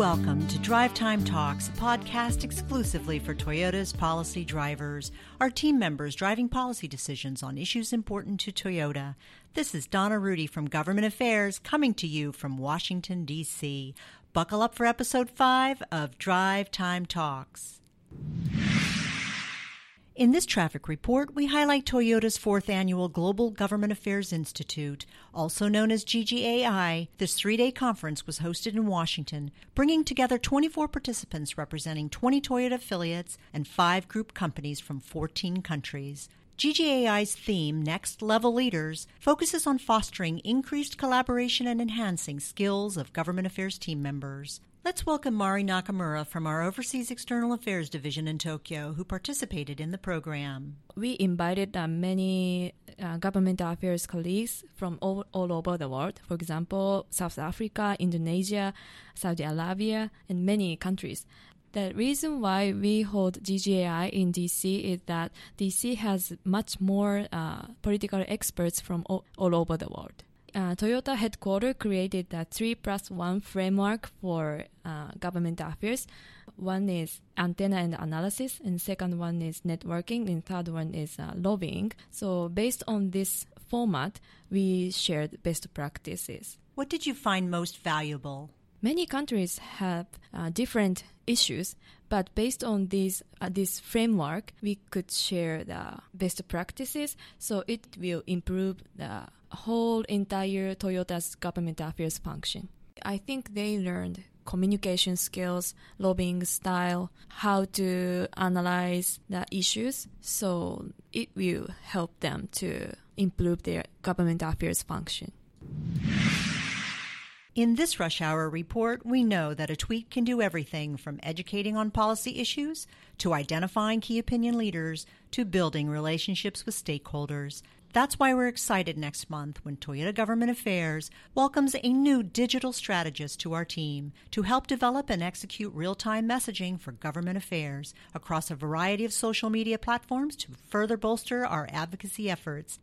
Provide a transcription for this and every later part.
Welcome to Drive Time Talks, a podcast exclusively for Toyota's policy drivers, our team members driving policy decisions on issues important to Toyota. This is Donna Rudy from Government Affairs coming to you from Washington, D.C. Buckle up for episode 5 of Drive Time Talks. In this traffic report, we highlight Toyota's fourth annual Global Government Affairs Institute, also known as GGAI. This three day conference was hosted in Washington, bringing together 24 participants representing 20 Toyota affiliates and five group companies from 14 countries. GGAI's theme, Next Level Leaders, focuses on fostering increased collaboration and enhancing skills of government affairs team members. Let's welcome Mari Nakamura from our Overseas External Affairs Division in Tokyo, who participated in the program. We invited uh, many uh, government affairs colleagues from all, all over the world, for example, South Africa, Indonesia, Saudi Arabia, and many countries. The reason why we hold GGAI in DC is that DC has much more uh, political experts from all, all over the world uh, Toyota headquarters created a three plus one framework for uh, government affairs. One is antenna and analysis, and second one is networking, and third one is uh, lobbying. So based on this format, we shared best practices. What did you find most valuable? Many countries have uh, different issues, but based on this uh, this framework, we could share the best practices, so it will improve the whole entire Toyota's government affairs function. I think they learned communication skills, lobbying style, how to analyze the issues. So it will help them to improve their government affairs function. In this rush hour report, we know that a tweet can do everything from educating on policy issues to identifying key opinion leaders to building relationships with stakeholders. That's why we're excited next month when Toyota Government Affairs welcomes a new digital strategist to our team to help develop and execute real time messaging for government affairs across a variety of social media platforms to further bolster our advocacy efforts.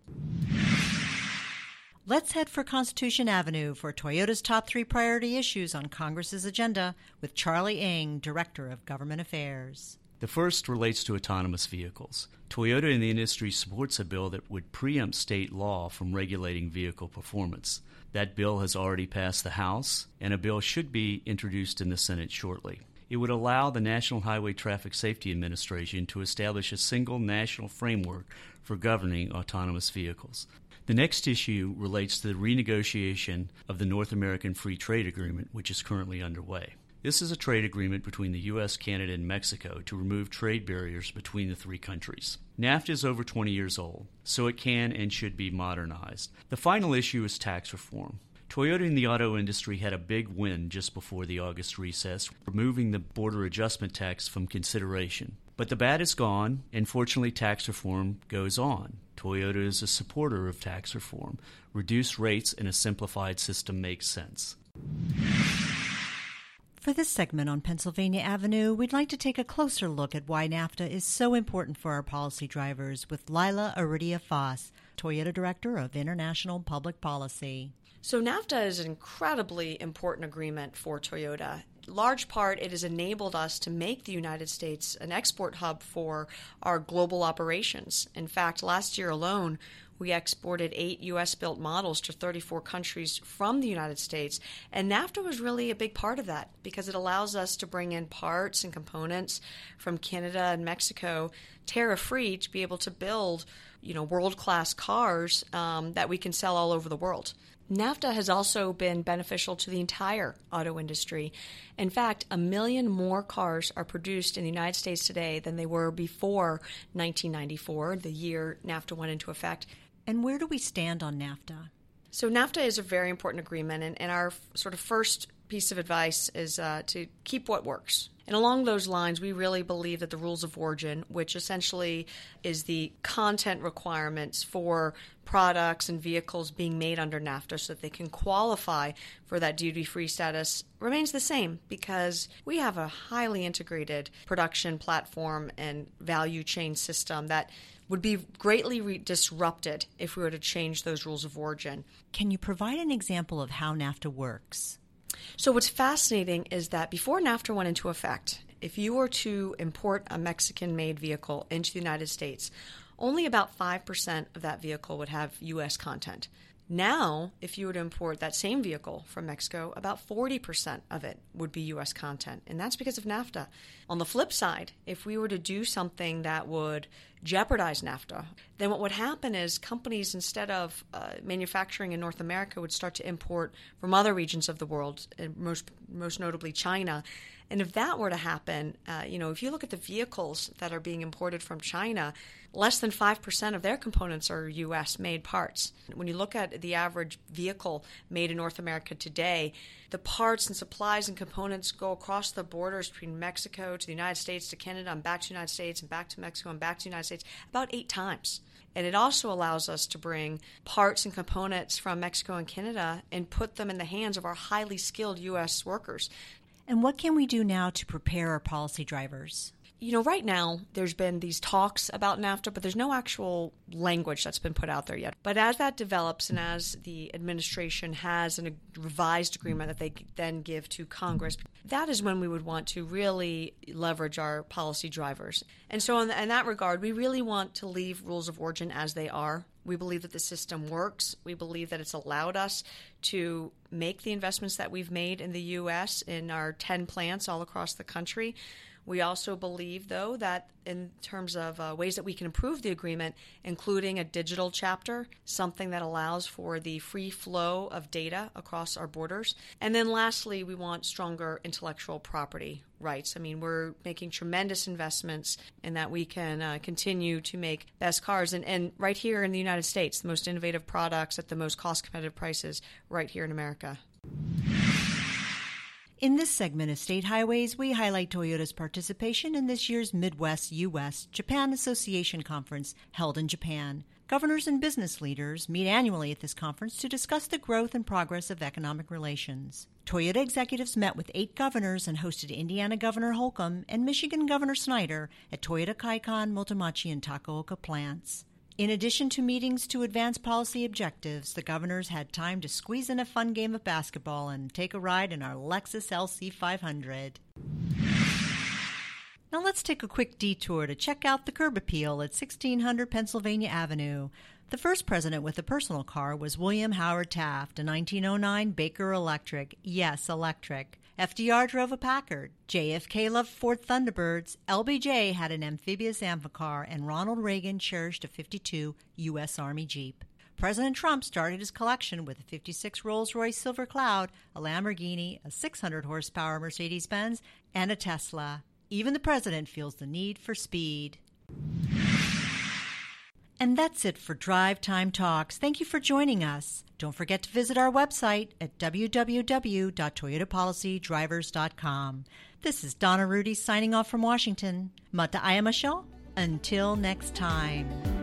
Let's head for Constitution Avenue for Toyota's top three priority issues on Congress's agenda with Charlie Ng, Director of Government Affairs. The first relates to autonomous vehicles. Toyota in the industry supports a bill that would preempt state law from regulating vehicle performance. That bill has already passed the House, and a bill should be introduced in the Senate shortly. It would allow the National Highway Traffic Safety Administration to establish a single national framework for governing autonomous vehicles. The next issue relates to the renegotiation of the North American Free Trade Agreement, which is currently underway. This is a trade agreement between the U.S., Canada, and Mexico to remove trade barriers between the three countries. NAFTA is over 20 years old, so it can and should be modernized. The final issue is tax reform. Toyota in the auto industry had a big win just before the August recess, removing the border adjustment tax from consideration. But the BAT is gone, and fortunately, tax reform goes on. Toyota is a supporter of tax reform. Reduced rates and a simplified system makes sense. For this segment on Pennsylvania Avenue, we'd like to take a closer look at why NAFTA is so important for our policy drivers with Lila Aridia Foss, Toyota Director of International Public Policy. So, NAFTA is an incredibly important agreement for Toyota large part, it has enabled us to make the United States an export hub for our global operations. In fact, last year alone, we exported eight U.S. built models to 34 countries from the United States. And NAFTA was really a big part of that because it allows us to bring in parts and components from Canada and Mexico tariff free to be able to build you know world class cars um, that we can sell all over the world. NAFTA has also been beneficial to the entire auto industry. In fact, a million more cars are produced in the United States today than they were before 1994, the year NAFTA went into effect. And where do we stand on NAFTA? So, NAFTA is a very important agreement, and, and our sort of first piece of advice is uh, to keep what works. And along those lines, we really believe that the rules of origin, which essentially is the content requirements for products and vehicles being made under NAFTA so that they can qualify for that duty free status, remains the same because we have a highly integrated production platform and value chain system that would be greatly re- disrupted if we were to change those rules of origin. Can you provide an example of how NAFTA works? So, what's fascinating is that before NAFTA went into effect, if you were to import a Mexican made vehicle into the United States, only about 5% of that vehicle would have U.S. content. Now, if you were to import that same vehicle from Mexico, about 40% of it would be U.S. content, and that's because of NAFTA. On the flip side, if we were to do something that would jeopardize NAFTA, then what would happen is companies, instead of uh, manufacturing in North America, would start to import from other regions of the world, most, most notably China. And if that were to happen, uh, you know, if you look at the vehicles that are being imported from China, less than 5% of their components are US made parts. When you look at the average vehicle made in North America today, the parts and supplies and components go across the borders between Mexico to the United States to Canada and back to the United States and back to Mexico and back to the United States about eight times. And it also allows us to bring parts and components from Mexico and Canada and put them in the hands of our highly skilled U.S. workers. And what can we do now to prepare our policy drivers? You know, right now there's been these talks about NAFTA, but there's no actual language that's been put out there yet. But as that develops and as the administration has a revised agreement that they then give to Congress, that is when we would want to really leverage our policy drivers. And so, in, in that regard, we really want to leave rules of origin as they are. We believe that the system works. We believe that it's allowed us to make the investments that we've made in the U.S. in our 10 plants all across the country. We also believe, though, that in terms of uh, ways that we can improve the agreement, including a digital chapter, something that allows for the free flow of data across our borders. And then lastly, we want stronger intellectual property rights. I mean, we're making tremendous investments in that we can uh, continue to make best cars. And, and right here in the United States, the most innovative products at the most cost competitive prices right here in America. In this segment of State Highways, we highlight Toyota's participation in this year's Midwest U.S. Japan Association Conference held in Japan. Governors and business leaders meet annually at this conference to discuss the growth and progress of economic relations. Toyota executives met with eight governors and hosted Indiana Governor Holcomb and Michigan Governor Snyder at Toyota Kaikan, Motomachi, and Takaoka plants. In addition to meetings to advance policy objectives, the governors had time to squeeze in a fun game of basketball and take a ride in our Lexus LC500. Now let's take a quick detour to check out the curb appeal at 1600 Pennsylvania Avenue. The first president with a personal car was William Howard Taft, a 1909 Baker Electric. Yes, electric. FDR drove a Packard. JFK loved Ford Thunderbirds. LBJ had an amphibious Amphicar, and Ronald Reagan cherished a 52 U.S. Army Jeep. President Trump started his collection with a 56 Rolls Royce Silver Cloud, a Lamborghini, a 600 horsepower Mercedes Benz, and a Tesla. Even the president feels the need for speed. And that's it for Drive Time Talks. Thank you for joining us. Don't forget to visit our website at www.toyotapolicydrivers.com. This is Donna Rudy signing off from Washington. Mata ayamasho. Until next time.